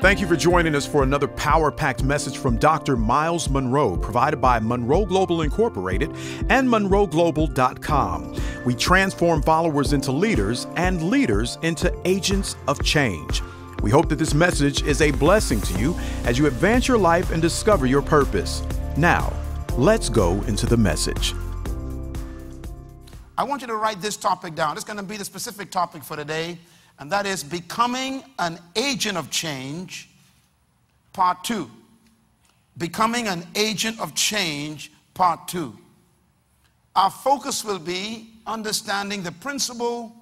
Thank you for joining us for another power packed message from Dr. Myles Munroe, provided by Munroe Global Incorporated and MunroeGlobal.com. We transform followers into leaders and leaders into agents of change. We hope that this message is a blessing to you as you advance your life and discover your purpose. Now, let's go into the message. I want you to write this topic down. It's going to be the specific topic for today, and that is becoming an agent of change, part two. Becoming an agent of change, part two. Our focus will be understanding the principle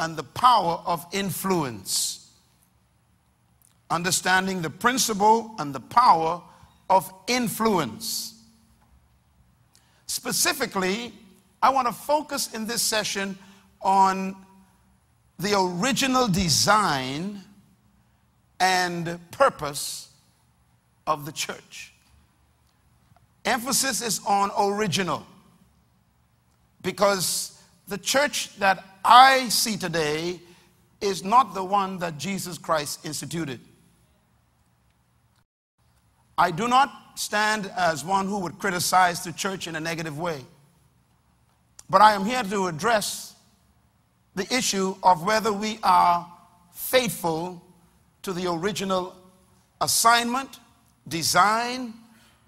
and the power of influence. Understanding the principle and the power of influence. Specifically, I want to focus in this session on the original design and purpose of the church. Emphasis is on original because the church that I see today is not the one that Jesus Christ instituted. I do not stand as one who would criticize the church in a negative way. But I am here to address the issue of whether we are faithful to the original assignment, design,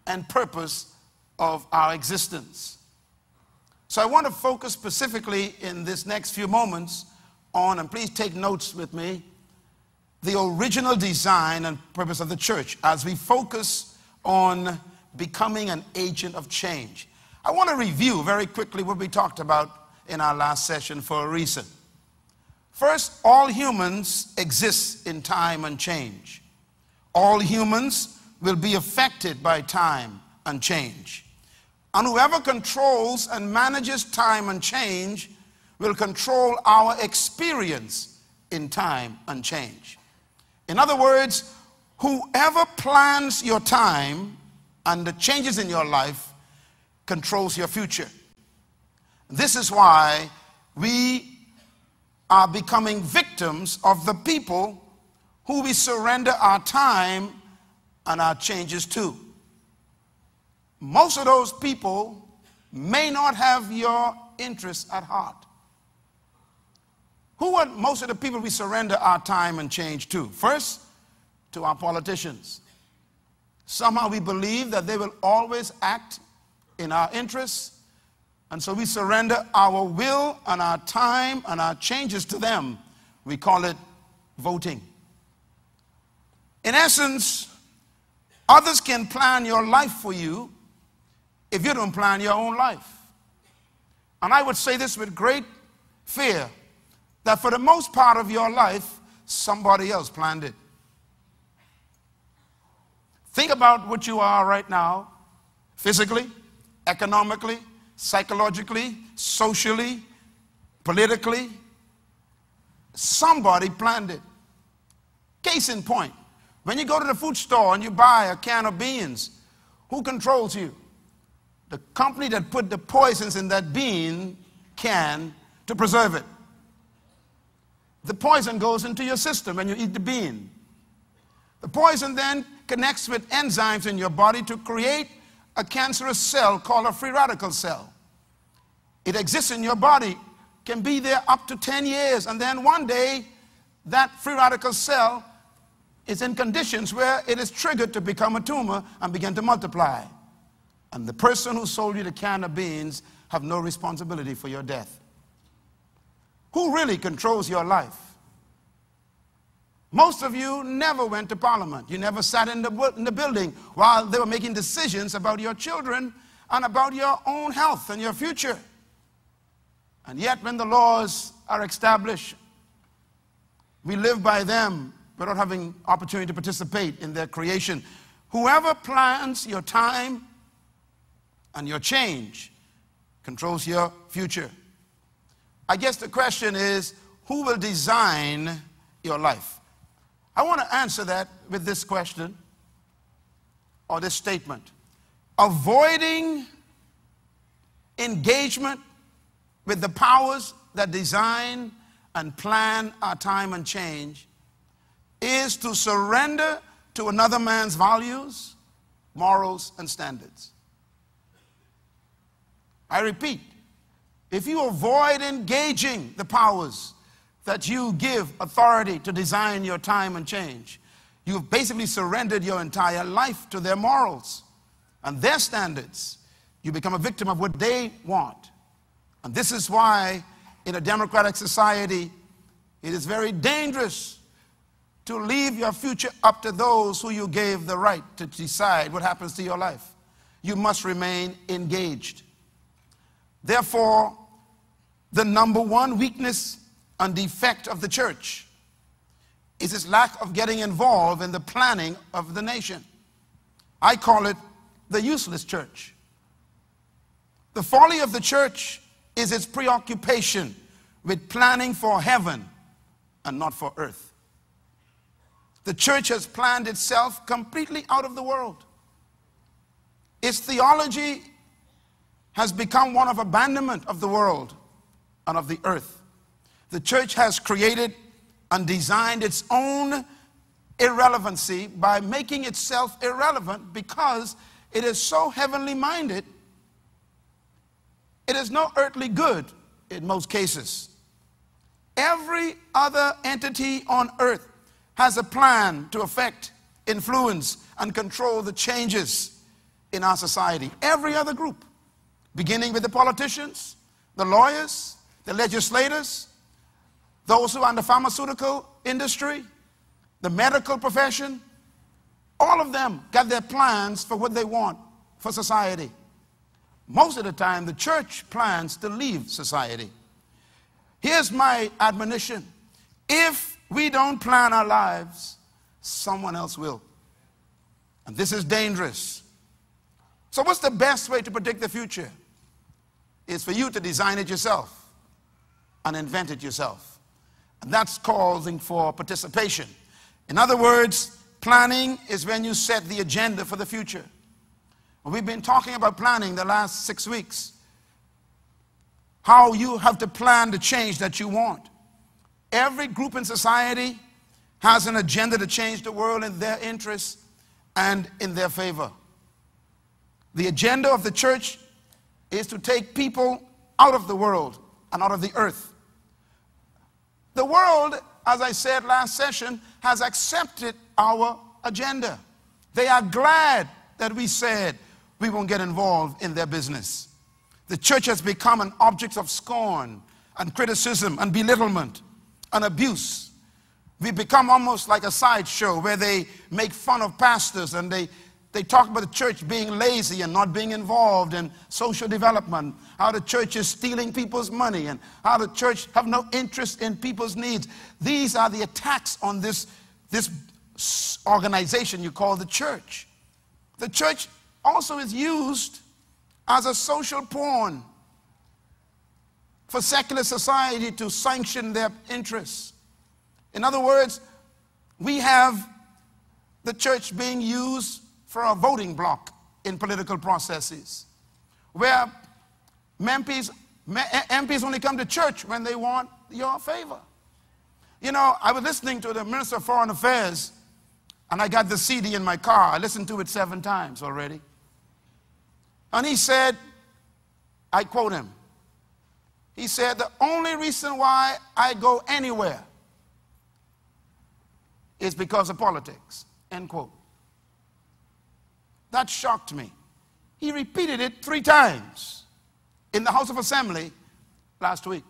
and purpose of our existence. So I want to focus specifically in this next few moments on, and please take notes with me, the original design and purpose of the church as we focus on becoming an agent of change. I want to review very quickly what we talked about in our last session for a reason. First, all humans exist in time and change. All humans will be affected by time and change. And whoever controls and manages time and change will control our experience in time and change. In other words, whoever plans your time and the changes in your life controls your future. This is why we are becoming victims of the people who we surrender our time and our changes to. Most of those people may not have your interests at heart. Who are most of the people we surrender our time and change to? First, to our politicians. Somehow we believe that they will always act in our interests. And so we surrender our will and our time and our changes to them. We call it voting. In essence, others can plan your life for you if you don't plan your own life. And I would say this with great fear that for the most part of your life, somebody else planned it. Think about what you are right now, physically, economically, psychologically, socially, politically. Somebody planned it. Case in point, when you go to the food store and you buy a can of beans, who controls you? The company that put the poisons in that bean can to preserve it. The poison goes into your system when you eat the bean. The poison then connects with enzymes in your body to create a cancerous cell called a free radical cell. It exists in your body, can be there up to 10 years, and then one day that free radical cell is in conditions where it is triggered to become a tumor and begin to multiply. And the person who sold you the can of beans have no responsibility for your death. Who really controls your life? Most of you never went to parliament. You never sat in the, in the building while they were making decisions about your children and about your own health and your future. And yet, when the laws are established, we live by them without having opportunity to participate in their creation. Whoever plans your time and your change controls your future. I guess the question is who will design your life? I want to answer that with this question or this statement. Avoiding engagement with the powers that design and plan our time and change is to surrender to another man's values, morals, and standards. I repeat, if you avoid engaging the powers that you give authority to design your time and change, you've basically surrendered your entire life to their morals and their standards. You become a victim of what they want. And this is why, in a democratic society, it is very dangerous to leave your future up to those who you gave the right to decide what happens to your life. You must remain engaged. Therefore, the number one weakness and defect of the church is its lack of getting involved in the planning of the nation. I call it the useless church. The folly of the church is its preoccupation with planning for heaven and not for earth. The church has planned itself completely out of the world. Its theology has become one of abandonment of the world and of the earth. The church has created and designed its own irrelevancy by making itself irrelevant because it is so heavenly minded, it is no earthly good in most cases. Every other entity on earth has a plan to affect, influence, and control the changes in our society. Every other group, beginning with the politicians, the lawyers, the legislators, those who are in the pharmaceutical industry, the medical profession, all of them got their plans for what they want for society. Most of the time, the church plans to leave society. Here's my admonition if we don't plan our lives, someone else will. And this is dangerous. So, what's the best way to predict the future? Is for you to design it yourself and invent it yourself. And that's calling for participation. In other words, planning is when you set the agenda for the future. We've been talking about planning the last six weeks. How you have to plan the change that you want. Every group in society has an agenda to change the world in their interest and in their favor. The agenda of the church is to take people out of the world and out of the earth. The world, as I said last session, has accepted our agenda. They are glad that we said we won't get involved in their business. The church has become an object of scorn and criticism and belittlement and abuse. We become almost like a sideshow where they make fun of pastors and they they talk about the church being lazy and not being involved in social development, how the church is stealing people's money, and how the church have no interest in people's needs. These are the attacks on this, this organization you call the church. The church also is used as a social pawn for secular society to sanction their interests. In other words, we have the church being used for a voting block in political processes, where MPs, MPs only come to church when they want your favor. You know, I was listening to the Minister of Foreign Affairs, and I got the CD in my car. I listened to it seven times already. And he said, I quote him, he said, The only reason why I go anywhere is because of politics. End quote. That shocked me. He repeated it three times in the House of Assembly last week.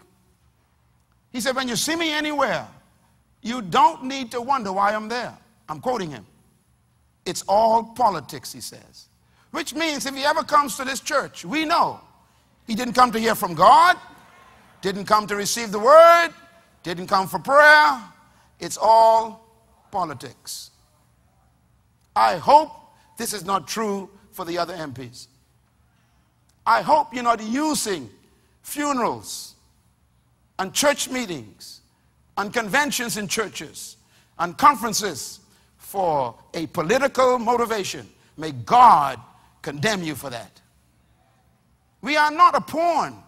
He said, When you see me anywhere, you don't need to wonder why I'm there. I'm quoting him. It's all politics, he says. Which means if he ever comes to this church, we know he didn't come to hear from God, didn't come to receive the word, didn't come for prayer. It's all politics. I hope this is not true for the other MPs. I hope you're not using funerals and church meetings and conventions in churches and conferences for a political motivation. May God condemn you for that. We are not a pawn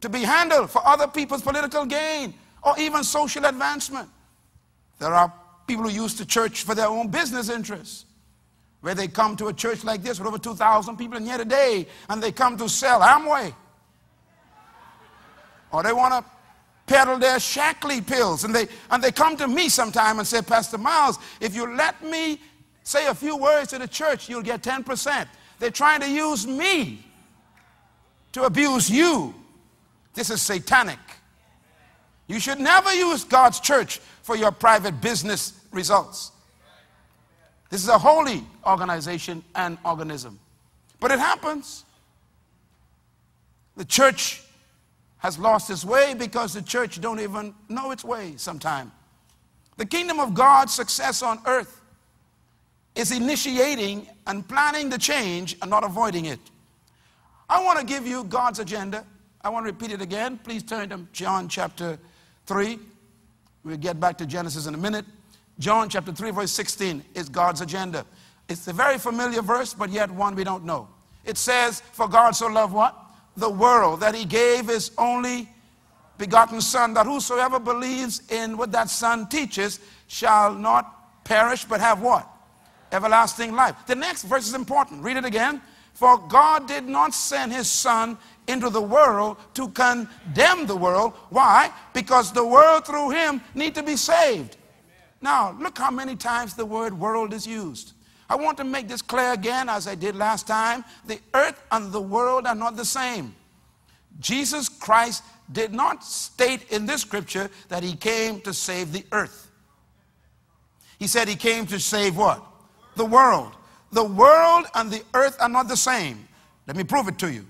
to be handled for other people's political gain or even social advancement. There are people who use the church for their own business interests. Where they come to a church like this with over 2,000 people in here today, and they come to sell Amway. Or they want to peddle their Shaklee pills. And they, and they come to me sometime and say, Pastor Myles, if you let me say a few words to the church, you'll get 10%. They're trying to use me to abuse you. This is satanic. You should never use God's church for your private business results. This is a holy organization and organism. But it happens. The church has lost its way because the church don't even know its way sometime. The kingdom of God's success on earth is initiating and planning the change and not avoiding it. I want to give you God's agenda. I want to repeat it again. Please turn to John chapter 3. We'll get back to Genesis in a minute. John chapter 3, verse 16 is God's agenda. It's a very familiar verse, but yet one we don't know. It says, For God so loved what? The world, that he gave his only begotten Son, that whosoever believes in what that Son teaches shall not perish, but have what? Everlasting life. The next verse is important. Read it again. For God did not send his Son into the world to condemn the world. Why? Because the world through him need to be saved. Now, look how many times the word world is used. I want to make this clear again, as I did last time. The earth and the world are not the same. Jesus Christ did not state in this scripture that he came to save the earth. He said he came to save what? The world. The world and the earth are not the same. Let me prove it to you.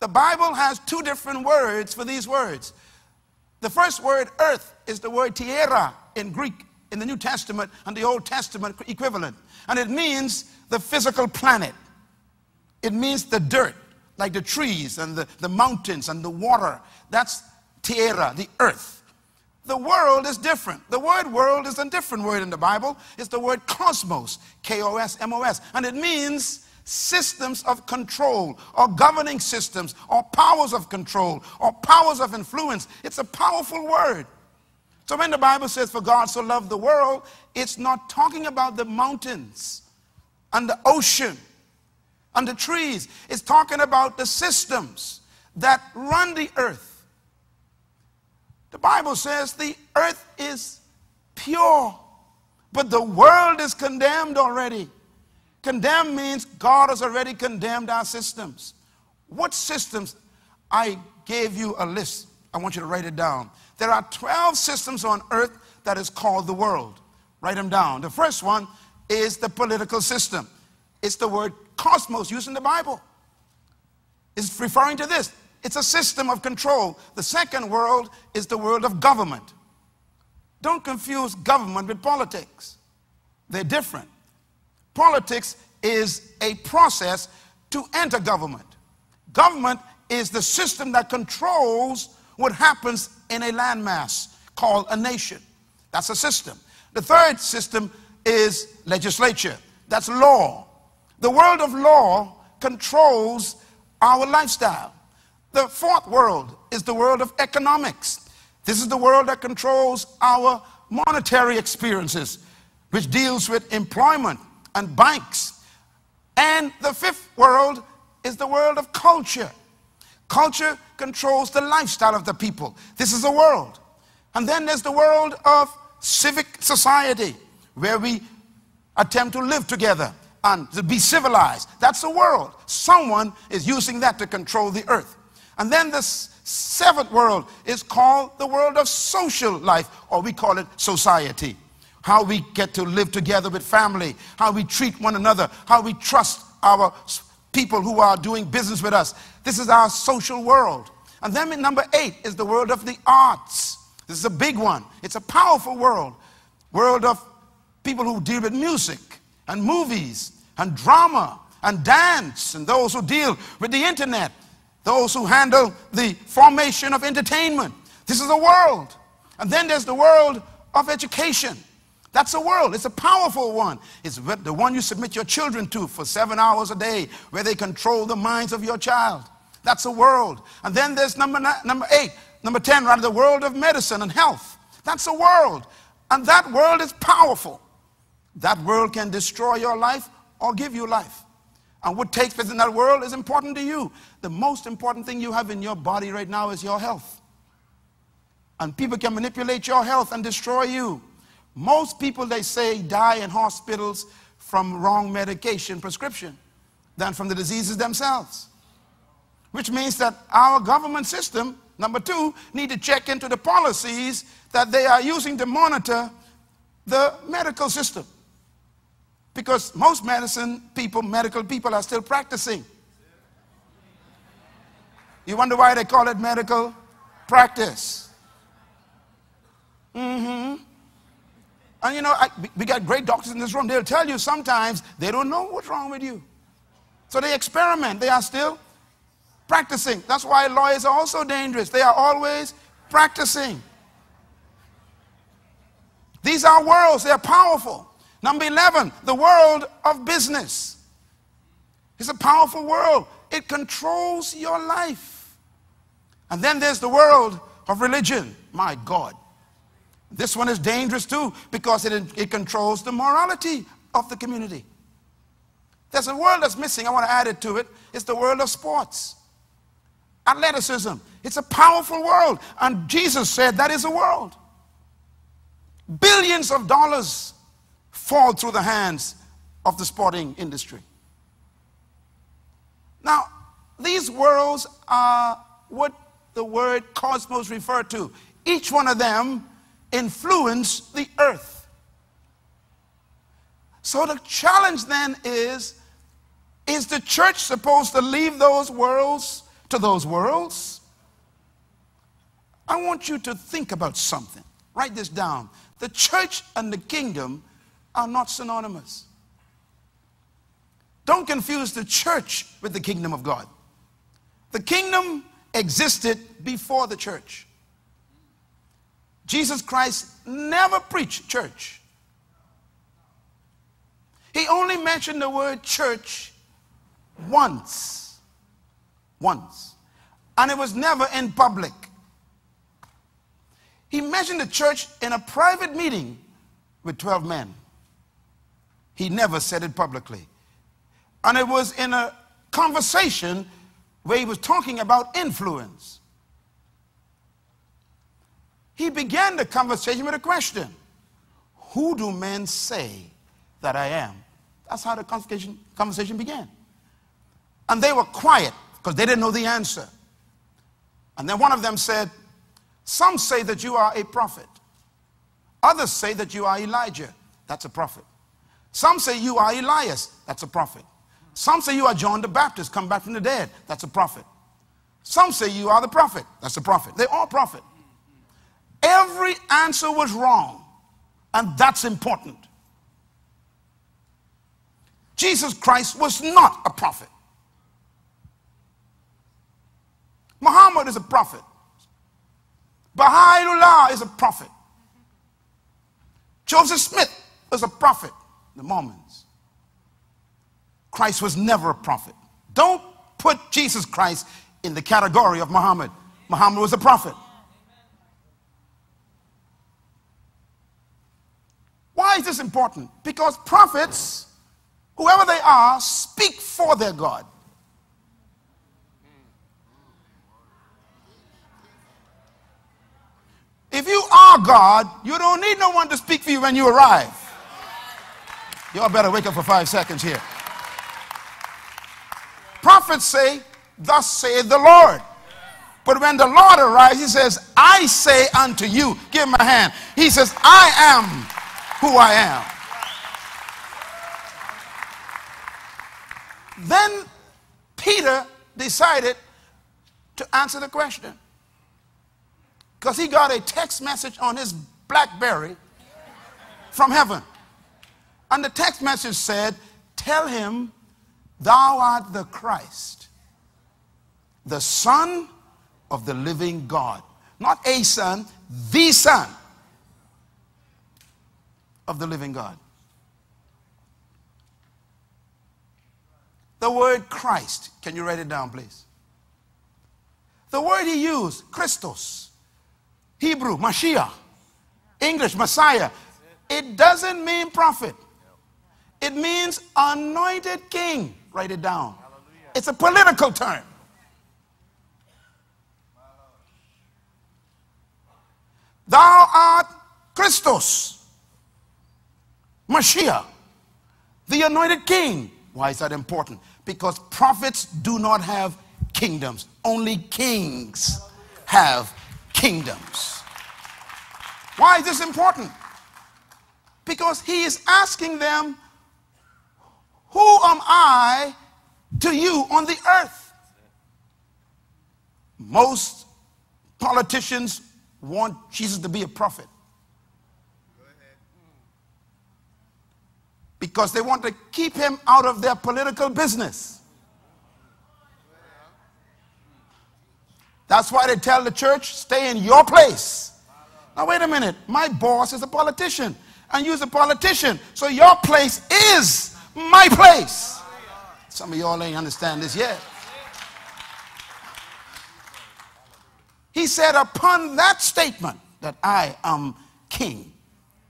The Bible has two different words for these words. The first word, earth, is the word tierra in Greek in the New Testament and the Old Testament equivalent. And it means the physical planet. It means the dirt, like the trees and the, the mountains and the water. That's tierra, the earth. The world is different. The word world is a different word in the Bible. It's the word cosmos, K O S M O S. And it means systems of control or governing systems or powers of control or powers of influence. It's a powerful word. So when the Bible says, For God so loved the world, it's not talking about the mountains and the ocean and the trees. It's talking about the systems that run the earth. The Bible says the earth is pure, but the world is condemned already. Condemned means God has already condemned our systems. What systems? I gave you a list. I want you to write it down. There are 12 systems on earth that is called the world. Write them down. The first one is the political system. It's the word cosmos used in the Bible. It's referring to this. It's a system of control. The second world is the world of government. Don't confuse government with politics. They're different. Politics is a process to enter government. Government is the system that controls what happens in a landmass called a nation. That's a system. The third system is legislature. That's law. The world of law controls our lifestyle. The fourth world is the world of economics. This is the world that controls our monetary experiences, which deals with employment and banks. And the fifth world is the world of culture. Culture controls the lifestyle of the people. This is the world. And then there's the world of civic society, where we attempt to live together and to be civilized. That's the world. Someone is using that to control the earth. And then the seventh world is called the world of social life, or we call it society. How we get to live together with family, how we treat one another, how we trust our people who are doing business with us. This is our social world. And then number eight is the world of the arts. This is a big one. It's a powerful world. World of people who deal with music and movies and drama and dance and those who deal with the internet, those who handle the formation of entertainment. This is a world. And then there's the world of education. That's a world. It's a powerful one. It's the one you submit your children to for seven hours a day, where they control the minds of your child. That's a world. And then there's number, nine, number eight, number 10, rather, the world of medicine and health. That's a world. And that world is powerful. That world can destroy your life or give you life. And what takes place in that world is important to you. The most important thing you have in your body right now is your health. And people can manipulate your health and destroy you. Most people, they say, die in hospitals from wrong medication prescription than from the diseases themselves. Which means that our government system, number two, need to check into the policies that they are using to monitor the medical system. Because most medicine people, medical people, are still practicing. You wonder why they call it medical practice. Mm-hmm. And you know, I, we got great doctors in this room. They'll tell you sometimes they don't know what's wrong with you. So they experiment. They are still practicing. That's why lawyers are also dangerous. They are always practicing. These are worlds, they're powerful. Number 11, the world of business. It's a powerful world, it controls your life. And then there's the world of religion. My God. This one is dangerous too because it, it controls the morality of the community. There's a world that's missing. I want to add it to it. It's the world of sports. Athleticism. It's a powerful world. And Jesus said that is a world. Billions of dollars fall through the hands of the sporting industry. Now, these worlds are what the word cosmos refer to. Each one of them influence the earth. So the challenge then is is the church supposed to leave those worlds to those worlds? I want you to think about something. Write this down. The church and the kingdom are not synonymous. Don't confuse the church with the kingdom of God. The kingdom existed before the church. Jesus Christ never preached church. He only mentioned the word church once. Once. And it was never in public. He mentioned the church in a private meeting with 12 men. He never said it publicly. And it was in a conversation where he was talking about influence. He began the conversation with a question Who do men say that I am? That's how the conversation, conversation began. And they were quiet because they didn't know the answer. And then one of them said, Some say that you are a prophet. Others say that you are Elijah. That's a prophet. Some say you are Elias. That's a prophet. Some say you are John the Baptist, come back from the dead. That's a prophet. Some say you are the prophet. That's a prophet. They're all prophet. Every answer was wrong, and that's important. Jesus Christ was not a prophet. Muhammad is a prophet. Baha'u'llah is a prophet. Joseph Smith was a prophet. The Mormons. Christ was never a prophet. Don't put Jesus Christ in the category of Muhammad. Muhammad was a prophet. Why is this important? Because prophets, whoever they are, speak for their God. If you are God, you don't need no one to speak for you when you arrive. Y'all better wake up for five seconds here. Prophets say, Thus saith the Lord. But when the Lord arrives, he says, I say unto you, give him a hand. He says, I am who I am. Then Peter decided to answer the question because he got a text message on his Blackberry from heaven. And the text message said, Tell him, Thou art the Christ, the Son of the living God. Not a son, the Son of the living God. The word Christ, can you write it down, please? The word he used, Christos, Hebrew, Mashiach, English, Messiah. It doesn't mean prophet. It means anointed king. Write it down. It's a political term. Thou art Christos, Mashiach, the anointed king. Why is that important? Because prophets do not have kingdoms, only kings have kingdoms. Why is this important? Because he is asking them, Who am I to you on the earth? Most politicians want Jesus to be a prophet. Because they want to keep him out of their political business. That's why they tell the church, stay in your place. Now, wait a minute. My boss is a politician, and you're a politician. So your place is my place. Some of y'all ain't understand this yet. He said, upon that statement that I am king,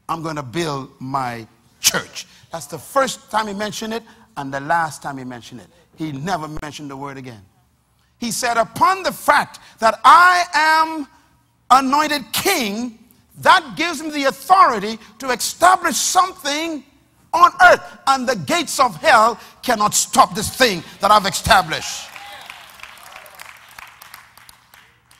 I'm going to build my church. That's the first time he mentioned it and the last time he mentioned it. He never mentioned the word again. He said, upon the fact that I am anointed king, that gives me the authority to establish something on earth. And the gates of hell cannot stop this thing that I've established.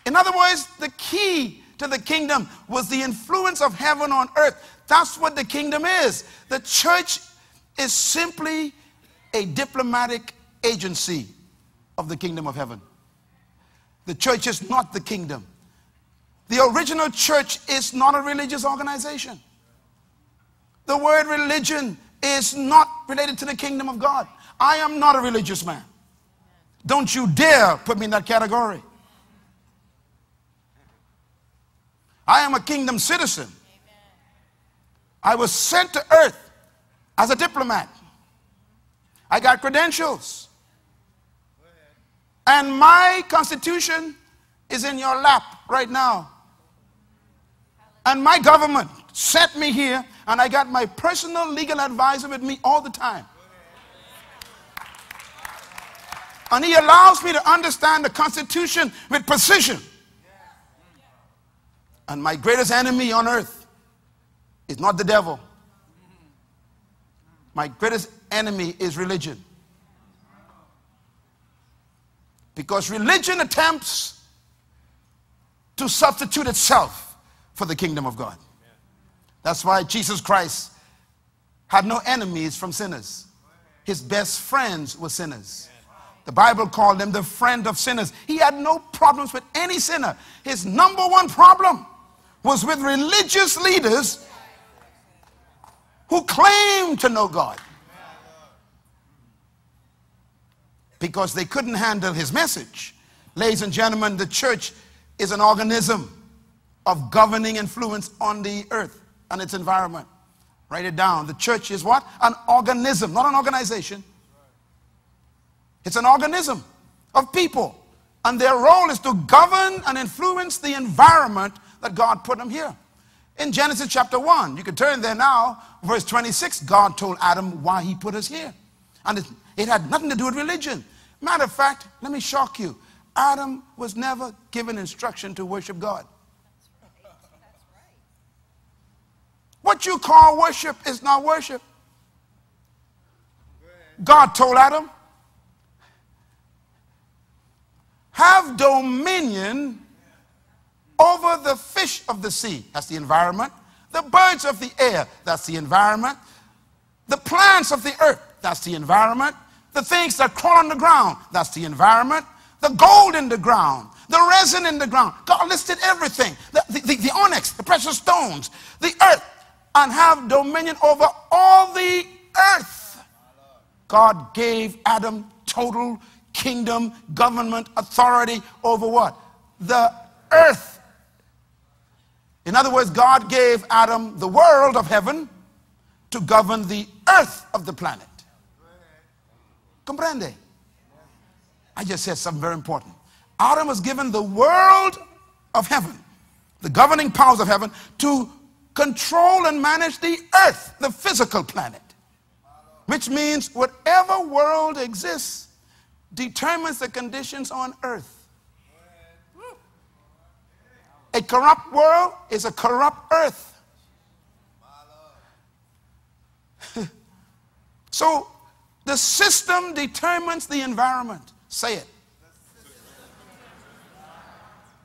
In other words, the key to the kingdom was the influence of heaven on earth. That's what the kingdom is. The church is simply a diplomatic agency of the kingdom of heaven. The church is not the kingdom. The original church is not a religious organization. The word religion is not related to the kingdom of God. I am not a religious man. Don't you dare put me in that category. I am a kingdom citizen. I was sent to earth as a diplomat. I got credentials. And my constitution is in your lap right now. And my government sent me here, and I got my personal legal advisor with me all the time. And he allows me to understand the Constitution with precision. And my greatest enemy on earth is not the devil. My greatest enemy is religion. Because religion attempts to substitute itself for the kingdom of God. That's why Jesus Christ had no enemies from sinners. His best friends were sinners. The Bible called him the friend of sinners. He had no problems with any sinner. His number one problem was with religious leaders who claimed to know God. Because they couldn't handle his message. Ladies and gentlemen, the church is an organism of governing influence on the earth and its environment. Write it down. The church is what? An organism, not an organization. It's an organism of people. And their role is to govern and influence the environment that God put them here. In Genesis chapter 1, you can turn there now, verse 26, God told Adam why he put us here. And it, it had nothing to do with religion. Matter of fact, let me shock you. Adam was never given instruction to worship God. What you call worship is not worship. God told Adam, have dominion over the fish of the sea. That's the environment. The birds of the air. That's the environment. The plants of the earth. That's the environment. The things that crawl on the ground. That's the environment. The gold in the ground. The resin in the ground. God listed everything. The, the, the, the onyx, the precious stones, the earth, and have dominion over all the earth. God gave Adam total kingdom, government, authority over what? The earth. In other words, God gave Adam the world of heaven to govern the earth of the planet. Comprende? I just said something very important. Adam was given the world of heaven, the governing powers of heaven, to control and manage the earth, the physical planet. Which means whatever world exists determines the conditions on earth. A corrupt world is a corrupt earth. so the system determines the environment. Say it.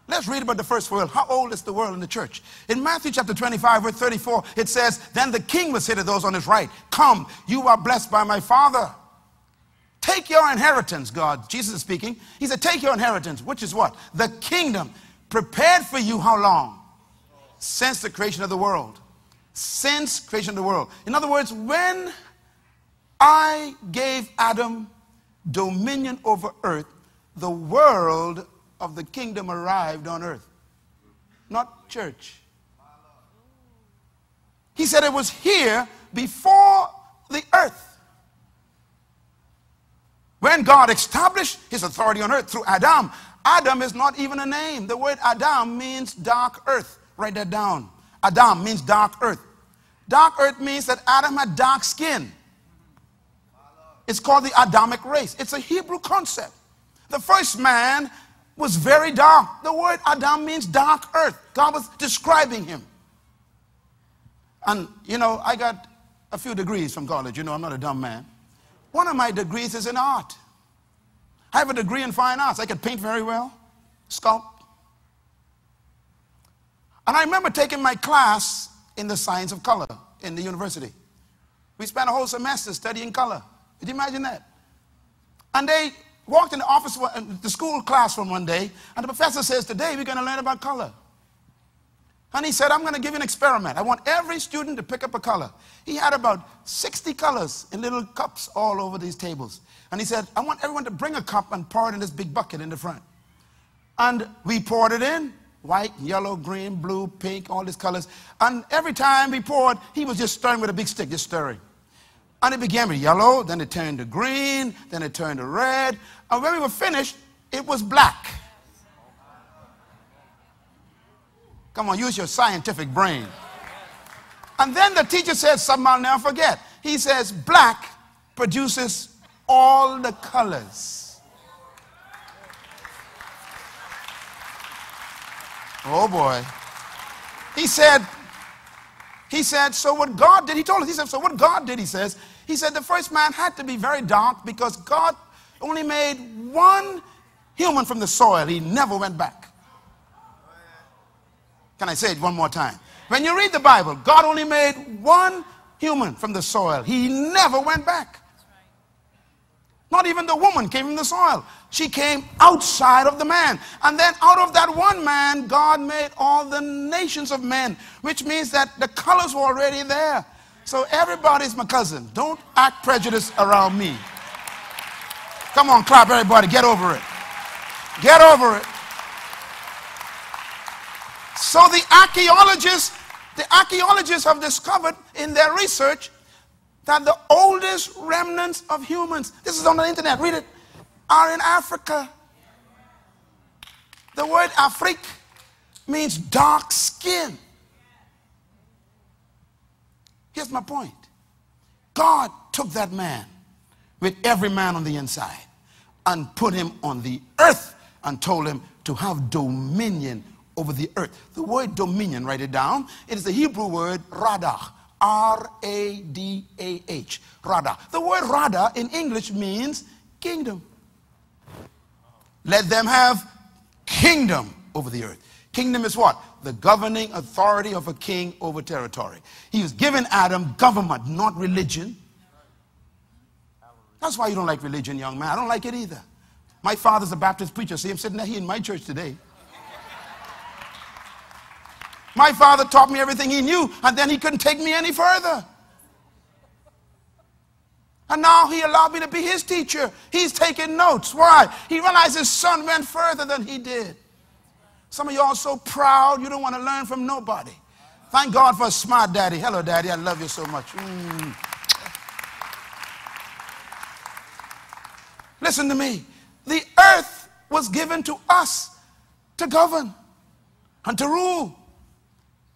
Let's read about the first world. How old is the world in the church? In Matthew chapter 25, verse 34, it says, Then the king will say to those on his right, Come, you are blessed by my father. Take your inheritance, God. Jesus is speaking. He said, Take your inheritance, which is what? The kingdom prepared for you how long? Since the creation of the world. Since creation of the world. In other words, when I gave Adam dominion over earth, the world of the kingdom arrived on earth, not church. He said it was here before the earth. When God established his authority on earth through Adam, Adam is not even a name. The word Adam means dark earth. Write that down. Adam means dark earth. Dark earth means that Adam had dark skin. It's called the Adamic race. It's a Hebrew concept. The first man was very dark. The word Adam means dark earth. God was describing him. And, you know, I got a few degrees from college. You know, I'm not a dumb man. One of my degrees is in art. I have a degree in fine arts. I could paint very well, sculpt. And I remember taking my class in the science of color in the university. We spent a whole semester studying color. Could you imagine that? And they walked in the office, uh, the school classroom one day, and the professor says, Today we're going to learn about color. And he said, I'm going to give you an experiment. I want every student to pick up a color. He had about 60 colors in little cups all over these tables. And he said, I want everyone to bring a cup and pour it in this big bucket in the front. And we poured it in white, yellow, green, blue, pink, all these colors. And every time we poured, he was just stirring with a big stick, just stirring. And it began with yellow, then it turned to green, then it turned to red. And when we were finished, it was black. Come on, use your scientific brain. And then the teacher said something I'll never forget. He says, Black produces all the colors. Oh boy. He said, he said, so what God did, he told us, he said, so what God did, he says, he said the first man had to be very dark because God only made one human from the soil. He never went back. Can I say it one more time? When you read the Bible, God only made one human from the soil. He never went back. Not even the woman came from the soil. She came outside of the man. And then out of that one man, God made all the nations of men, which means that the colors were already there. So everybody's my cousin. Don't act prejudiced around me. Come on, clap, everybody. Get over it. Get over it. So the archaeologists, the archaeologists have discovered in their research that the oldest remnants of humans, this is on the internet, read it, are in Africa. The word Afrique means dark skin. Here's my point God took that man with every man on the inside and put him on the earth and told him to have dominion over the earth. The word dominion, write it down. It is the Hebrew word radah. R A D A H. Radah. The word radah in English means kingdom. Let them have kingdom over the earth. Kingdom is what? The governing authority of a king over territory. He was given Adam government, not religion. That's why you don't like religion, young man. I don't like it either. My father's a Baptist preacher. See him sitting there here in my church today. My father taught me everything he knew, and then he couldn't take me any further. And now he allowed me to be his teacher. He's taking notes. Why? He realized his son went further than he did. Some of y'all so proud you don't want to learn from nobody. Thank God for a smart daddy. Hello, daddy. I love you so much. Mm. Listen to me. The earth was given to us to govern and to rule.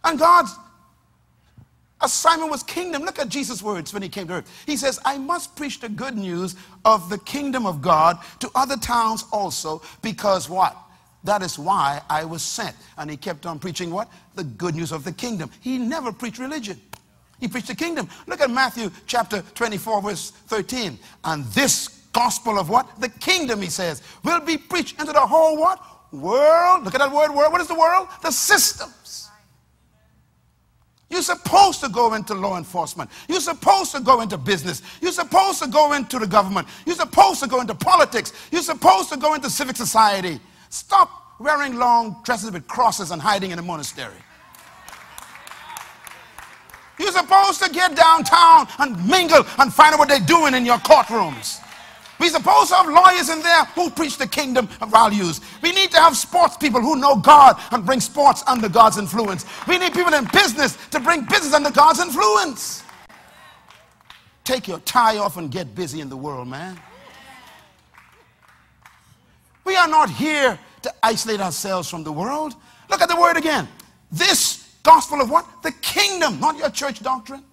And God assignment was kingdom. Look at Jesus' words when he came to earth. He says, I must preach the good news of the kingdom of God to other towns also, because what? That is why I was sent. And he kept on preaching what? The good news of the kingdom. He never preached religion. He preached the kingdom. Look at Matthew chapter 24, verse 13. And this gospel of what? The kingdom, he says, will be preached into the whole what? World. Look at that word, world. What is the world? The systems. You're supposed to go into law enforcement. You're supposed to go into business. You're supposed to go into the government. You're supposed to go into politics. You're supposed to go into civic society. Stop wearing long dresses with crosses and hiding in a monastery. You're supposed to get downtown and mingle and find out what they're doing in your courtrooms. We're supposed to have lawyers in there who preach the kingdom of values. We need to have sports people who know God and bring sports under God's influence. We need people in business to bring business under God's influence. Take your tie off and get busy in the world, man. We are not here to isolate ourselves from the world. Look at the word again. This gospel of what? The kingdom, not your church doctrine.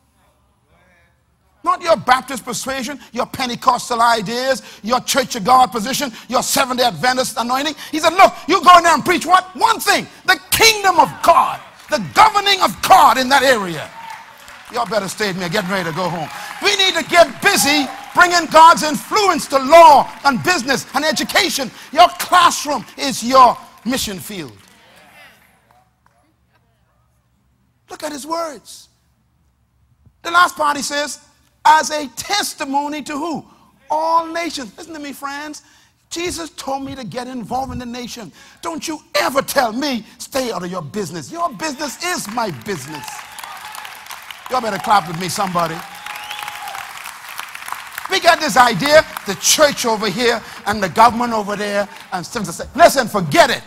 Not your Baptist persuasion, your Pentecostal ideas, your Church of God position, your Seventh day Adventist anointing. He said, Look, you go in there and preach what? One thing the kingdom of God, the governing of God in that area. Y'all better stay with me. Getting ready to go home. We need to get busy bringing God's influence to law and business and education. Your classroom is your mission field. Look at his words. The last part he says, as a testimony to who? All nations. Listen to me, friends. Jesus told me to get involved in the nation. Don't you ever tell me, stay out of your business. Your business is my business. Y'all better clap with me, somebody. We got this idea, the church over here and the government over there, and say, listen, forget it.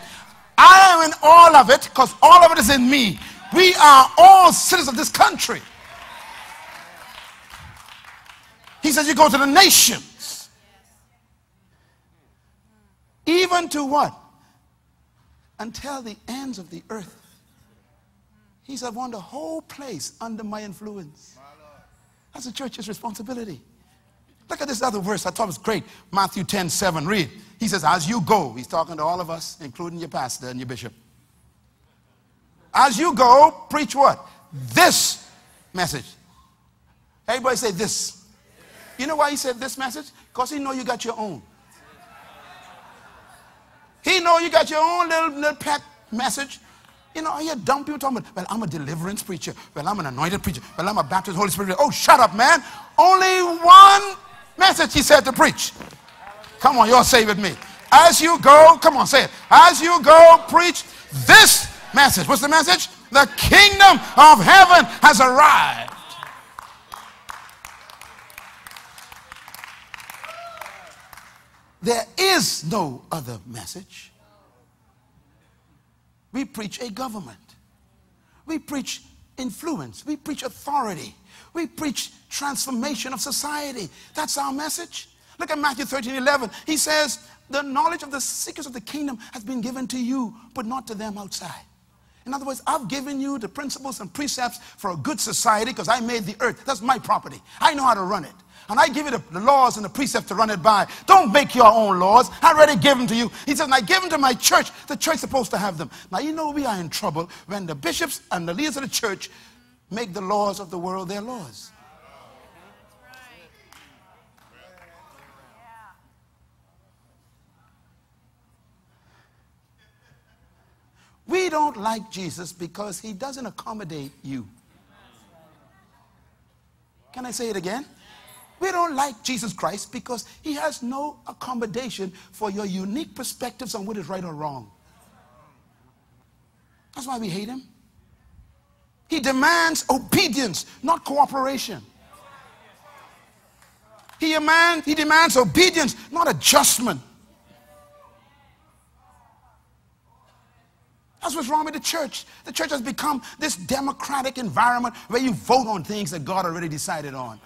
I am in all of it because all of it is in me. We are all citizens of this country. He says, You go to the nations. Even to what? Until the ends of the earth. He said, I want the whole place under my influence. That's the church's responsibility. Look at this other verse. I thought it was great. Matthew 10 7. Read. He says, As you go, he's talking to all of us, including your pastor and your bishop. As you go, preach what? This message. Everybody say this. You know why he said this message? Because he know you got your own. He know you got your own little, little pet message. You know, I hear dumb people talking about, well, I'm a deliverance preacher. Well, I'm an anointed preacher. Well, I'm a Baptist Holy Spirit. Oh, shut up, man. Only one message he said to preach. Come on, y'all with me. As you go, come on, say it. As you go, preach this message. What's the message? The kingdom of heaven has arrived. There is no other message. We preach a government. We preach influence. We preach authority. We preach transformation of society. That's our message. Look at Matthew 13 11. He says, The knowledge of the secrets of the kingdom has been given to you, but not to them outside. In other words, I've given you the principles and precepts for a good society because I made the earth. That's my property. I know how to run it. And I give you the, the, laws and the precepts to run it by. Don't make your own laws. I already give them to you. He says, and I give them to my church. The church is supposed to have them. Now, you know we are in trouble when the bishops and the leaders of the church make the laws of the world their laws. We don't like Jesus because he doesn't accommodate you. Can I say it again? We don't like Jesus Christ because he has no accommodation for your unique perspectives on what is right or wrong. That's why we hate him. He demands obedience, not cooperation. He, demand, he demands obedience, not adjustment. That's what's wrong with the church. The church has become this democratic environment where you vote on things that God already decided on.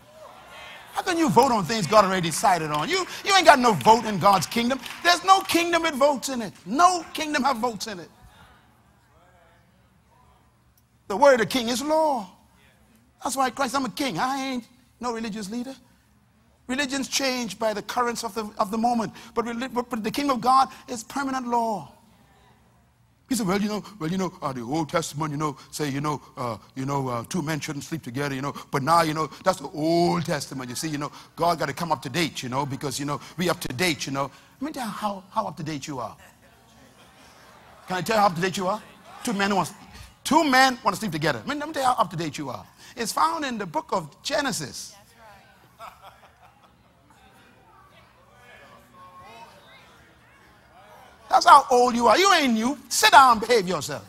How can you vote on things God already decided on? You, you ain't got no vote in God's kingdom. There's no kingdom with votes in it. No kingdom have votes in it. The word of king is law. That's why Christ, I'm a king. I ain't no religious leader. Religions change by the currents of the, of the moment, but, but, but the king of God is permanent law. He said, well, you know, well, you know, uh, the Old Testament, you know, say, you know, uh, you know, uh, two men shouldn't sleep together, you know. But now, you know, that's the Old Testament. You see, you know, God got to come up to date, you know, because, you know, we up to date, you know. Let me tell how, how up to date you are. Can I tell you how up to date you are? Two men want, two men want to sleep together. Let me, let me tell you how up to date you are. It's found in the book of Genesis. That's how old you are. You ain't new. Sit down behave yourself.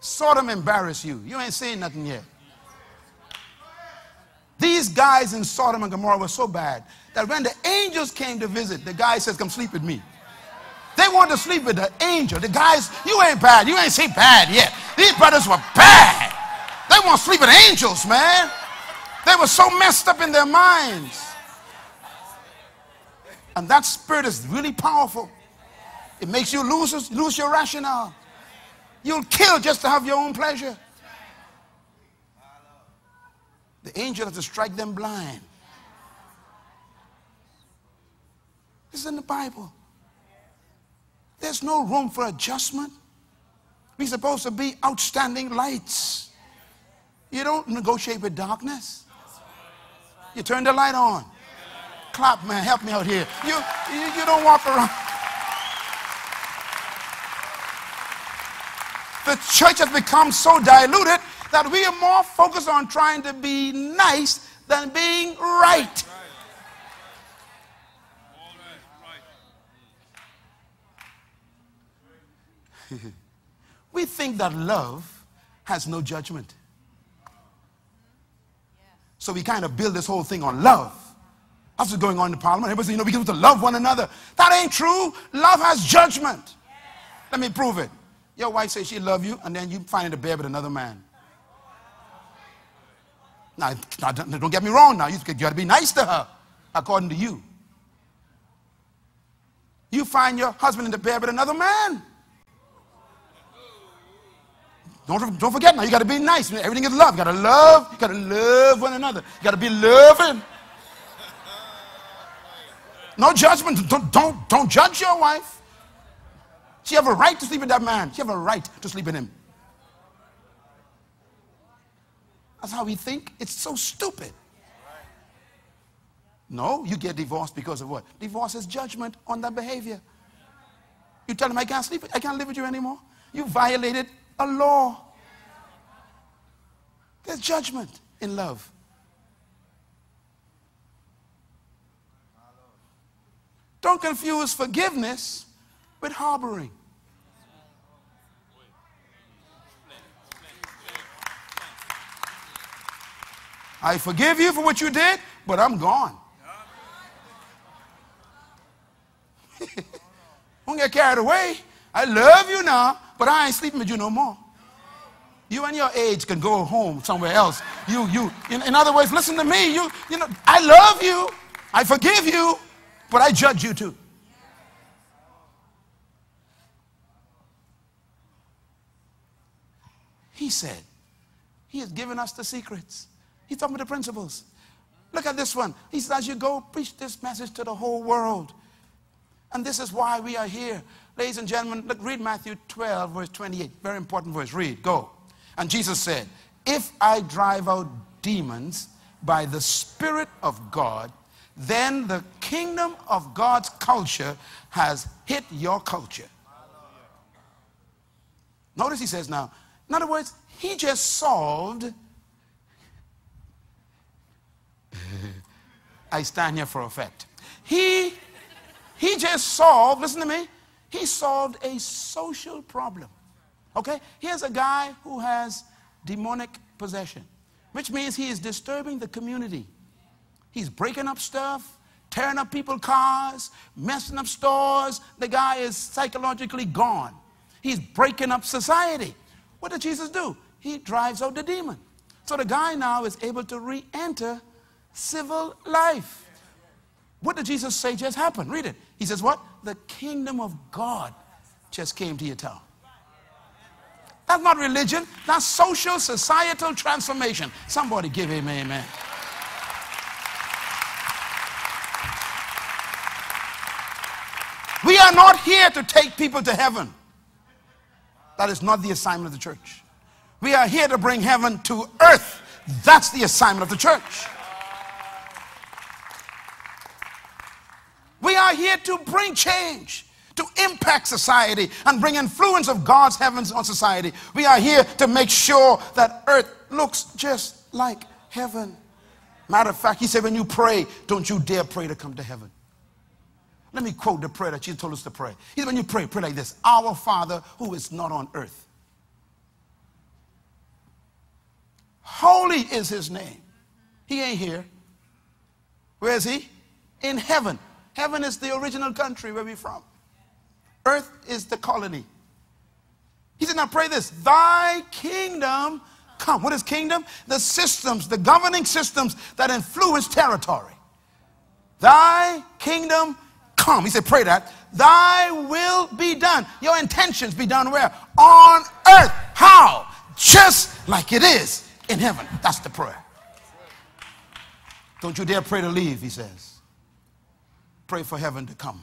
Sodom embarrass you. You ain't saying nothing yet. These guys in Sodom and Gomorrah were so bad that when the angels came to visit, the guy says, Come sleep with me. They wanted to sleep with the angel. The guys, you ain't bad. You ain't seen bad yet. These brothers were bad. They want to sleep with angels, man. They were so messed up in their minds. And that spirit is really powerful. It makes you lose, lose your rationale. You'll kill just to have your own pleasure. The angel has to strike them blind. This is in the Bible. There's no room for adjustment. We're supposed to be outstanding lights. You don't negotiate with darkness. You turn the light on. Clap, man. Help me out here. You, you, you don't walk around. The church has become so diluted that we are more focused on trying to be nice than being right. we think that love has no judgment. So we kind of build this whole thing on love. That's what's going on in the parliament. Everybody say, you know, we get to love one another. That ain't true. Love has judgment. Let me prove it. Your wife says she love you, and then you find her to bed with another man. Now, now, don't get me wrong now. You got to be nice to her, according to you. You find your husband in the bed with another man. Don't, don't forget now, you got to be nice. Everything is love. You got to love. You got to love one another. You got to be loving. No judgment. Don't, don't, don't judge your wife. She have a right to sleep with that man. She have a right to sleep with him. That's how we think. It's so stupid. No, you get divorced because of what? Divorce is judgment on that behavior. You tell him, I can't sleep, I can't live with you anymore. You violated a law. There's judgment in love. Don't confuse forgiveness with harboring. I forgive you for what you did, but I'm gone. Don't get carried away. I love you now, but I ain't sleeping with you no more. You and your age can go home somewhere else. You, you, in, in other words, listen to me. You, you know, I love you. I forgive you, but I judge you too. He said, He has given us the secrets. He's talking about the principles. Look at this one. He says, As you go, preach this message to the whole world. And this is why we are here. Ladies and gentlemen, look, read Matthew 12, verse 28. Very important verse. Read, go. And Jesus said, If I drive out demons by the Spirit of God, then the kingdom of God's culture has hit your culture. Notice he says now, in other words, he just solved. I stand here for effect. He, he just solved, listen to me, he solved a social problem. Okay? Here's a guy who has demonic possession, which means he is disturbing the community. He's breaking up stuff, tearing up people's cars, messing up stores. The guy is psychologically gone. He's breaking up society. What did Jesus do? He drives out the demon. So the guy now is able to re enter civil life. What did Jesus say just happened? Read it. He says, What? The kingdom of God just came to your town. That's not religion. That's social, societal transformation. Somebody give him amen. We are not here to take people to heaven. That is not the assignment of the church. We are here to bring heaven to earth. That's the assignment of the church. We are here to bring change, to impact society and bring influence of God's heavens on society. We are here to make sure that earth looks just like heaven. Matter of fact, he said, when you pray, don't you dare pray to come to heaven. Let me quote the prayer that Jesus told us to pray. He said, when you pray, pray like this Our Father who is not on earth. Holy is his name. He ain't here. Where is he? In heaven. Heaven is the original country where we're from. Earth is the colony. He said, now pray this Thy kingdom come. What is kingdom? The systems, the governing systems that influence territory. Thy kingdom come. He said, pray that. Thy will be done. Your intentions be done where? On earth. How? Just like it is in heaven. That's the prayer. Don't you dare pray to leave, he says. Pray for heaven to come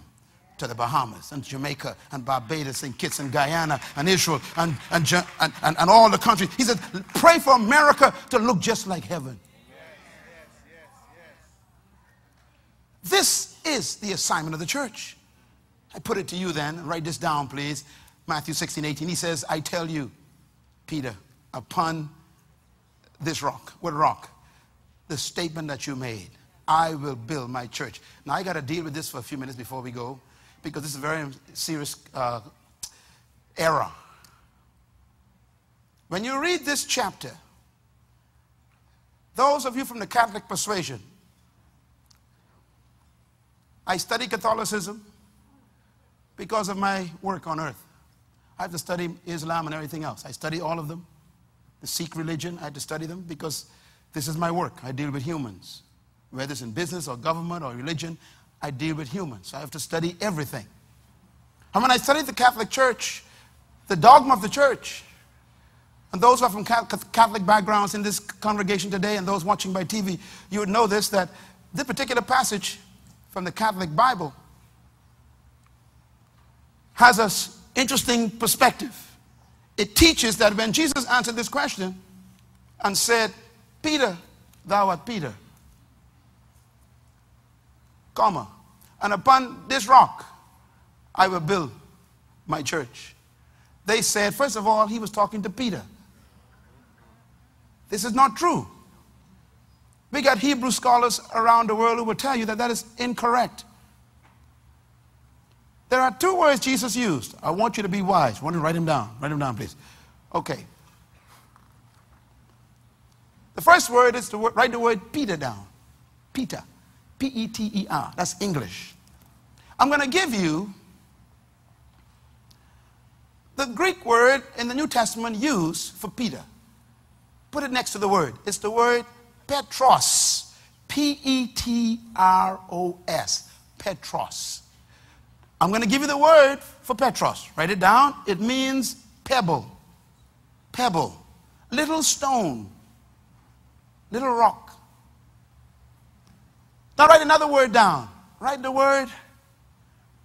to the Bahamas and Jamaica and Barbados and Kitts and Guyana and Israel and, and, and, and, and all the countries. He said, pray for America to look just like heaven. This is the assignment of the church. I put it to you then. Write this down, please. Matthew 16, 18. He says, I tell you, Peter, upon this rock. What rock? The statement that you made. I will build my church. Now, I got to deal with this for a few minutes before we go because this is a very serious uh, error. When you read this chapter, those of you from the Catholic persuasion, I study Catholicism because of my work on earth. I have to study Islam and everything else. I study all of them. The Sikh religion, I had to study them because this is my work. I deal with humans. Whether it's in business or government or religion, I deal with humans. I have to study everything. And when I studied the Catholic Church, the dogma of the church, and those who are from Catholic backgrounds in this congregation today and those watching by TV, you would know this that this particular passage from the Catholic Bible has an interesting perspective. It teaches that when Jesus answered this question and said, Peter, thou art Peter, comma, and upon this rock I will build my church. They said, first of all, he was talking to Peter. This is not true. We got Hebrew scholars around the world who will tell you that that is incorrect. There are two words Jesus used. I want you to be wise. I want you to write them down. Write them down, please. Okay. The first word is to write the word Peter down. Peter. P E T E R. That's English. I'm going to give you the Greek word in the New Testament used for Peter. Put it next to the word. It's the word Petros. P E T R O S. Petros. I'm going to give you the word for Petros. Write it down. It means pebble. Pebble. Little stone. Little rock. Now write another word down. Write the word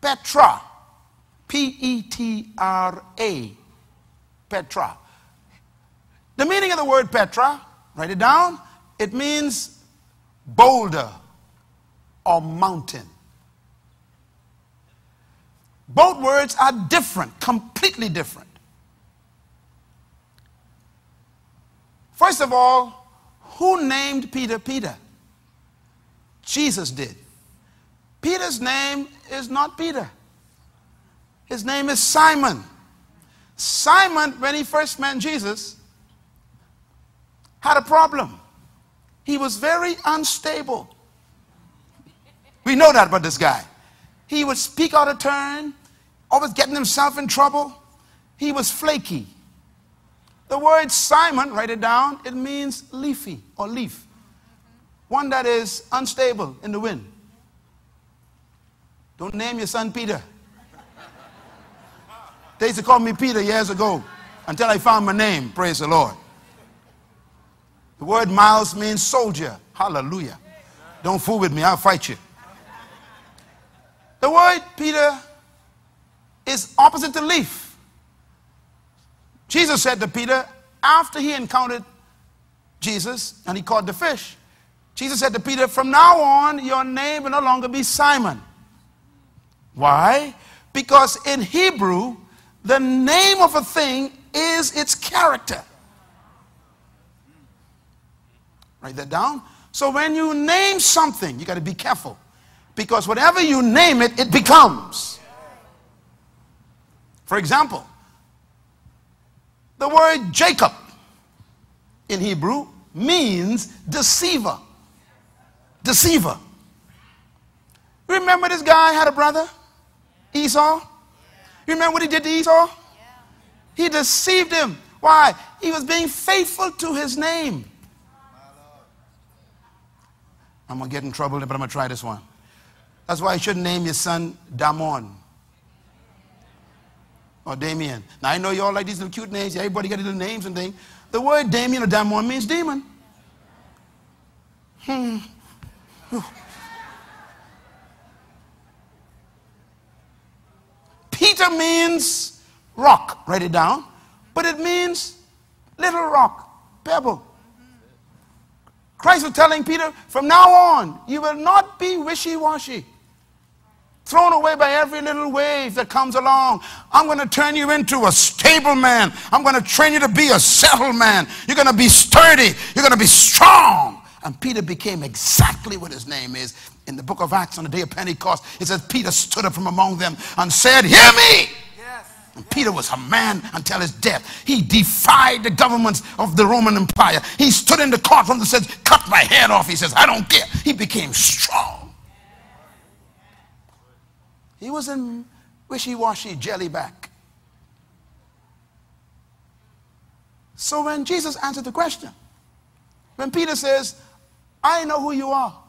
Petra. P E T R A. Petra. The meaning of the word Petra, write it down. It means boulder or mountain. Both words are different, completely different. First of all, who named Peter Peter? Jesus did. Peter's name is not Peter. His name is Simon. Simon, when he first met Jesus, had a problem. He was very unstable. We know that about this guy. He would speak out of turn, always getting himself in trouble. He was flaky. The word Simon, write it down, it means leafy or leaf. One that is unstable in the wind. Don't name your son Peter. They used to call me Peter years ago. until I found my name. Praise the Lord. The word miles means soldier. Hallelujah. Don't fool with me, I'll fight you. The word Peter is opposite to leaf. Jesus said to Peter, after he encountered Jesus and he caught the fish, Jesus said to Peter, From now on, your name will no longer be Simon. Why? Because in Hebrew, the name of a thing is its character. Write that down. So when you name something, you got to be careful. Because whatever you name it, it becomes. For example, the word Jacob in Hebrew means deceiver. Deceiver. Remember this guy had a brother, Esau? You remember what he did to Esau? He deceived him. Why? He was being faithful to his name. I'm going to get in trouble, but I'm going to try this one. That's why you shouldn't name your son Damon or Damien. Now, I know you all like these little cute names. Everybody got little names and things. The word Damien or Damon means demon. Hmm. Peter means rock. Write it down. But it means little rock, pebble. Christ was telling Peter, from now on, you will not be wishy washy, thrown away by every little wave that comes along. I'm going to turn you into a stable man. I'm going to train you to be a settled man. You're going to be sturdy. You're going to be strong. And Peter became exactly what his name is. In the book of Acts on the day of Pentecost, it says, Peter stood up from among them and said, Hear me! And Peter was a man until his death. He defied the governments of the Roman Empire. He stood in the courtroom and said, Cut my head off. He says, I don't care. He became strong. He was in wishy washy jelly back. So when Jesus answered the question, when Peter says, I know who you are,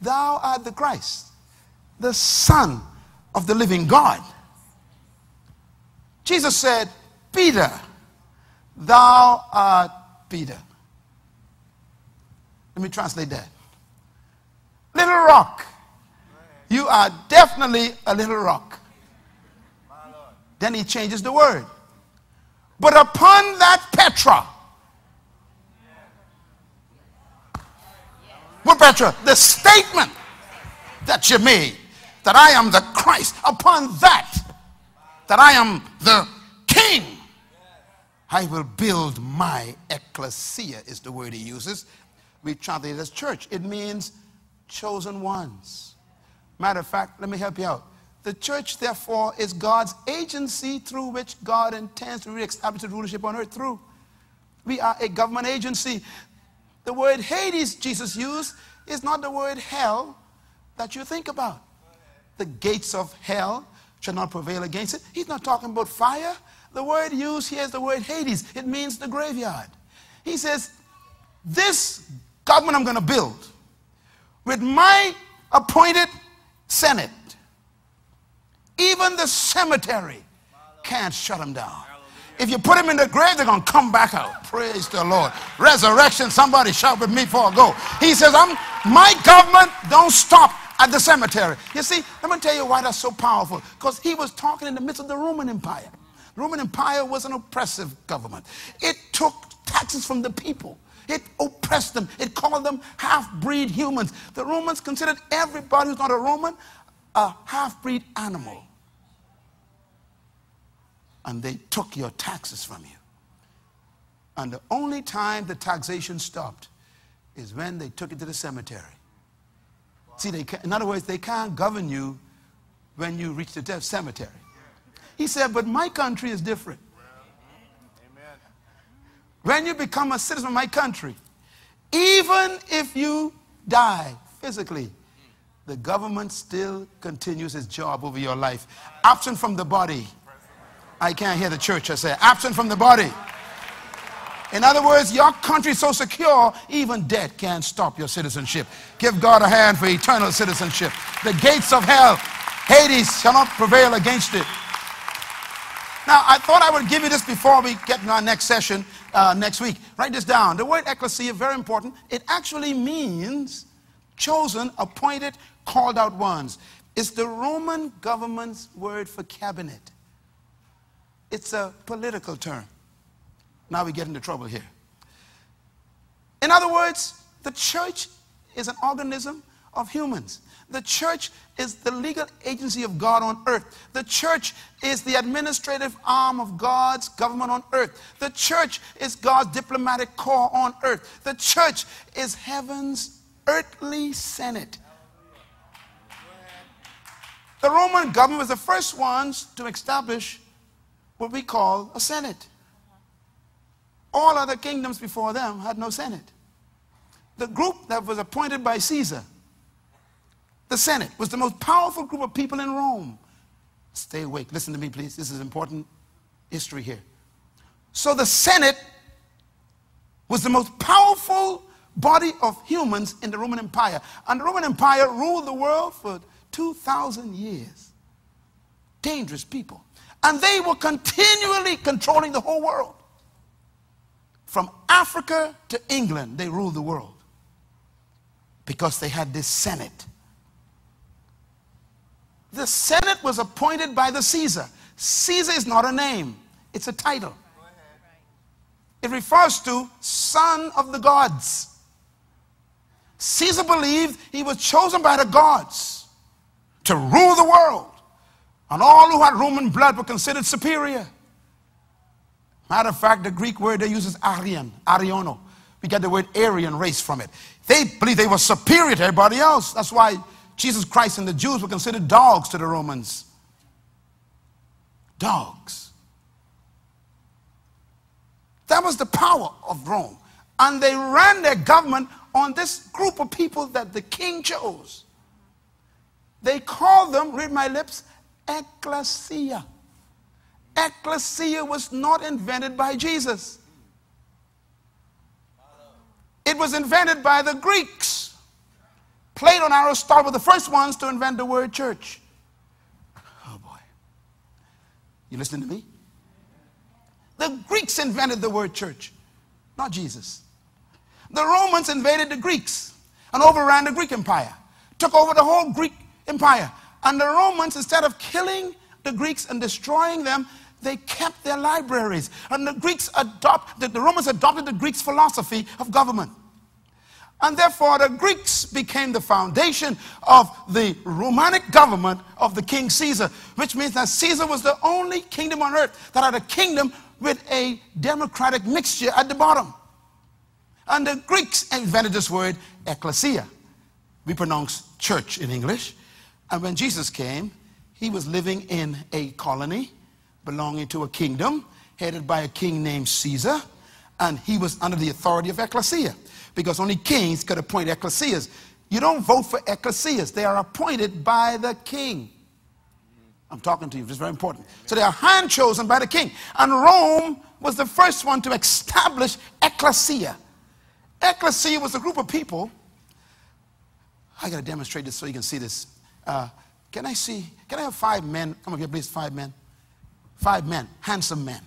thou art the Christ, the Son of the living God. Jesus said, Peter, thou art Peter. Let me translate that. Little rock. You are definitely a little rock. Then he changes the word. But upon that Petra, what Petra? The statement that you made that I am the Christ, upon that that I am the king. I will build my ecclesia, is the word he uses. We translate it as church. It means chosen ones. Matter of fact, let me help you out. The church, therefore, is God's agency through which God intends to reestablish the rulership on earth through. We are a government agency. The word Hades Jesus used is not the word hell that you think about. The gates of hell shall not prevail against it. He's not talking about fire. The word used here is the word Hades. It means the graveyard. He says, This government I'm going to build with my appointed Senate, even the cemetery can't shut them down. If you put them in the grave, they're going to come back out. Praise the Lord. Resurrection, somebody shout with me for a go. He says, I'm, my government don't stop at the cemetery. You see, let me tell you why that's so powerful. Because he was talking in the midst of the Roman Empire. The Roman Empire was an oppressive government. It took taxes from the people. It oppressed them. It called them half-breed humans. The Romans considered everybody who's not a Roman a half-breed animal. And they took your taxes from you. And the only time the taxation stopped is when they took it to the cemetery. See, they can, in other words, they can't govern you when you reach the death cemetery. He said, but my country is different. When you become a citizen of my country, even if you die physically, the government still continues its job over your life. Absent from the body. I can't hear the church I say. Absent from the body. In other words, your country is so secure, even death can't stop your citizenship. Give God a hand for eternal citizenship. The gates of hell, Hades, shall not prevail against it. Now, I thought I would give you this before we get in our next session uh, next week. Write this down. The word ecclesia, is very important. It actually means chosen, appointed, called out ones. It's the Roman government's word for cabinet. It's a political term. Now we get into trouble here. In other words, the church is an organism of humans. The church is the legal agency of God on earth. The church is the administrative arm of God's government on earth. The church is God's diplomatic corps on earth. The church is heaven's earthly senate. The Roman government was the first ones to establish what we call a senate. All other kingdoms before them had no senate. The group that was appointed by Caesar the Senate was the most powerful group of people in Rome. Stay awake. Listen to me, please. This is important history here. So the Senate was the most powerful body of humans in the Roman Empire. And the Roman Empire ruled the world for 2,000 years. Dangerous people. And they were continually controlling the whole world. From Africa to England, they ruled the world because they had this Senate the Senate was appointed by the Caesar. Caesar is not a name, it's a title. It refers to son of the gods. Caesar believed he was chosen by the gods to rule the world. And all who had Roman blood were considered superior. Matter of fact, the Greek word they use is Aryan, Ariono. We get the word Aryan race from it. They believed they were superior to everybody else. That's why Jesus Christ and the Jews were considered dogs to the Romans. Dogs. That was the power of Rome. And they ran their government on this group of people that the king chose. They called them, read my lips, ecclesia. Ecclesia was not invented by Jesus. It was invented by the Greeks. Plato and Aristotle were the first ones to invent the word church. Oh boy. You listening to me? The Greeks invented the word church, not Jesus. The Romans invaded the Greeks and overran the Greek Empire, took over the whole Greek Empire. And the Romans, instead of killing the Greeks and destroying them, they kept their libraries. And the Greeks adopted, the Romans adopted the Greeks' philosophy of government. And therefore, the Greeks became the foundation of the Romanic government of the King Caesar, which means that Caesar was the only kingdom on earth that had a kingdom with a democratic mixture at the bottom. And the Greeks invented this word, ecclesia. We pronounce church in English. And when Jesus came, he was living in a colony belonging to a kingdom headed by a king named Caesar, and he was under the authority of ecclesia because only kings could appoint ecclesias. You don't vote for ecclesias, they are appointed by the king. I'm talking to you, it's very important. So they are hand chosen by the king. And Rome was the first one to establish ecclesia. Ecclesia was a group of people. I got to demonstrate this so you can see this. Uh, can I see? Can I have five men? Come up here, please. Five men. Five men. Handsome men.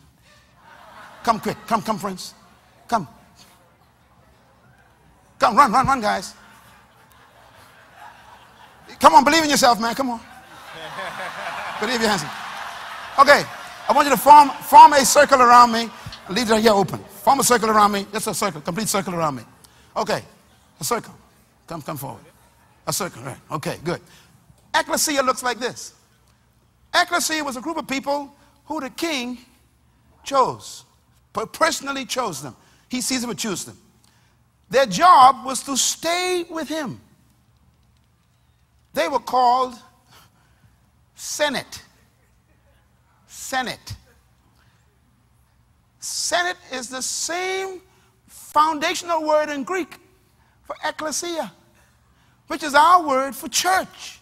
Come quick. Come, come, friends. Come. Come, run, run, run, guys. Come on, believe in yourself, man. Come on. believe your hands. Okay, I want you to form, form a circle around me. Leave it here open. Form a circle around me. Just a circle, complete circle around me. Okay, a circle. Come, come forward. A circle, right. Okay, good. Ecclesia looks like this. Ecclesia was a group of people who the king chose, personally chose them. He sees them and chooses them. Their job was to stay with him. They were called Senate. Senate. Senate is the same foundational word in Greek for ecclesia, which is our word for church.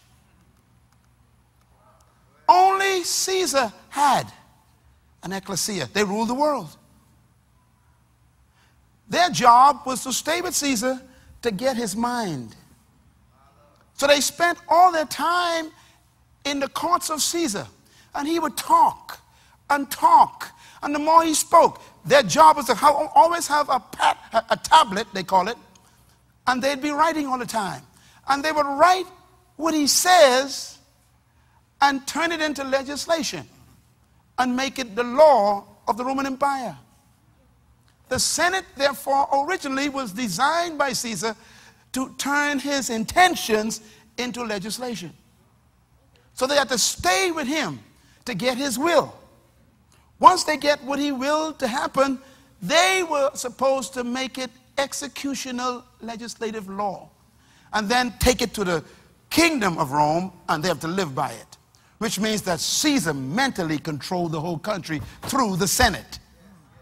Only Caesar had an ecclesia. They ruled the world. Their job was to stay with Caesar to get his mind. So they spent all their time in the courts of Caesar. And he would talk and talk. And the more he spoke, their job was to ha- always have a, pat, a, a tablet, they call it, and they'd be writing all the time. And they would write what he says and turn it into legislation and make it the law of the Roman Empire. The Senate, therefore, originally was designed by Caesar to turn his intentions into legislation. So they had to stay with him to get his will. Once they get what he willed to happen, they were supposed to make it executional legislative law and then take it to the kingdom of Rome and they have to live by it. Which means that Caesar mentally controlled the whole country through the Senate,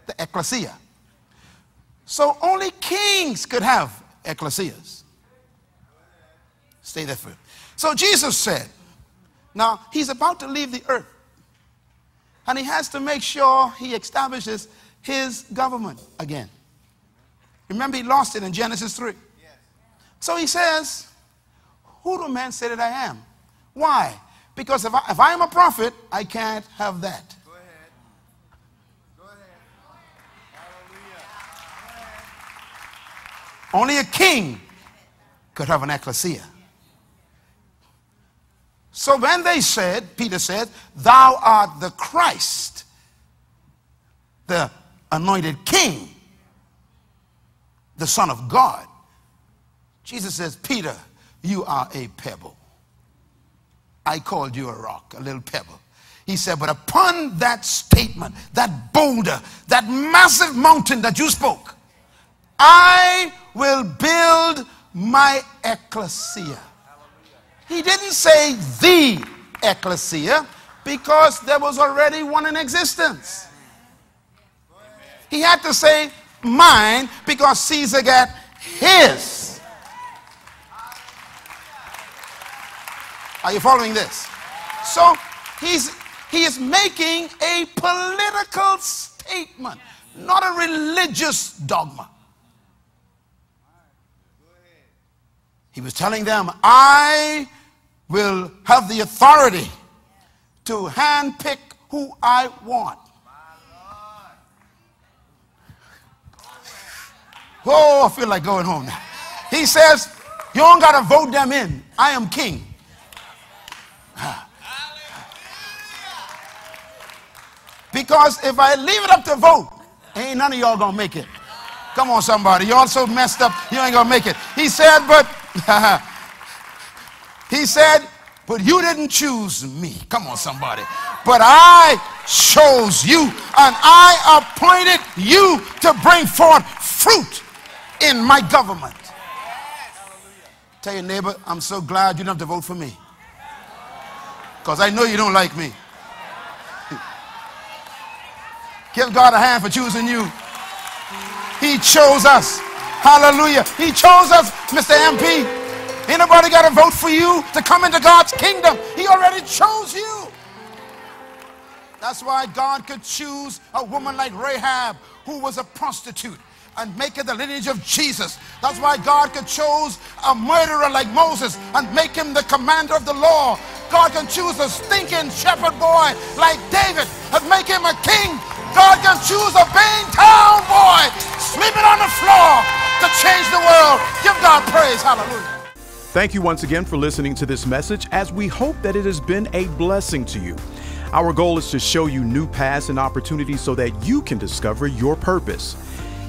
the ecclesia. So only kings could have ecclesias. Stay there for it. So Jesus said, now he's about to leave the earth. And he has to make sure he establishes his government again. Remember, he lost it in Genesis 3. So he says, Who do men say that I am? Why? Because if I, if I am a prophet, I can't have that. Go ahead. Go ahead. Only a king could have an ecclesia. So when they said, Peter said, Thou art the Christ, the anointed king, the Son of God, Jesus says, Peter, you are a pebble. I called you a rock, a little pebble. He said, But upon that statement, that boulder, that massive mountain that you spoke, I will build my ecclesia. He didn't say the ecclesia because there was already one in existence. He had to say mine because Caesar got his. Are you following this? So he's he is making a political statement, not a religious dogma. He was telling them, I will have the authority to handpick who I want. Oh, I feel like going home now. He says, You don't got to vote them in. I am king. Because if I leave it up to vote, ain't none of y'all gonna make it. Come on, somebody. Y'all so messed up, you ain't gonna make it. He said, but he said, but you didn't choose me. Come on, somebody. But I chose you and I appointed you to bring forth fruit in my government. Tell your neighbor, I'm so glad you don't have to vote for me. Because I know you don't like me. Give God a hand for choosing you. He chose us. Hallelujah. He chose us, Mr. MP. Anybody got to vote for you to come into God's kingdom? He already chose you. That's why God could choose a woman like Rahab, who was a prostitute, and make her the lineage of Jesus. That's why God could choose a murderer like Moses and make him the commander of the law. God can choose a stinking shepherd boy like David and make him a king. God can choose a Bain town boy sleeping on the floor to change the world. Give God praise. Hallelujah. Thank you once again for listening to this message as we hope that it has been a blessing to you. Our goal is to show you new paths and opportunities so that you can discover your purpose.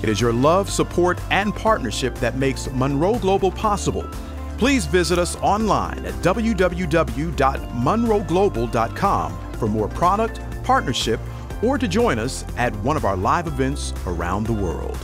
It is your love, support, and partnership that makes Munroe Global possible. Please visit us online at www.munroeglobal.com for more product, partnership, or to join us at one of our live events around the world.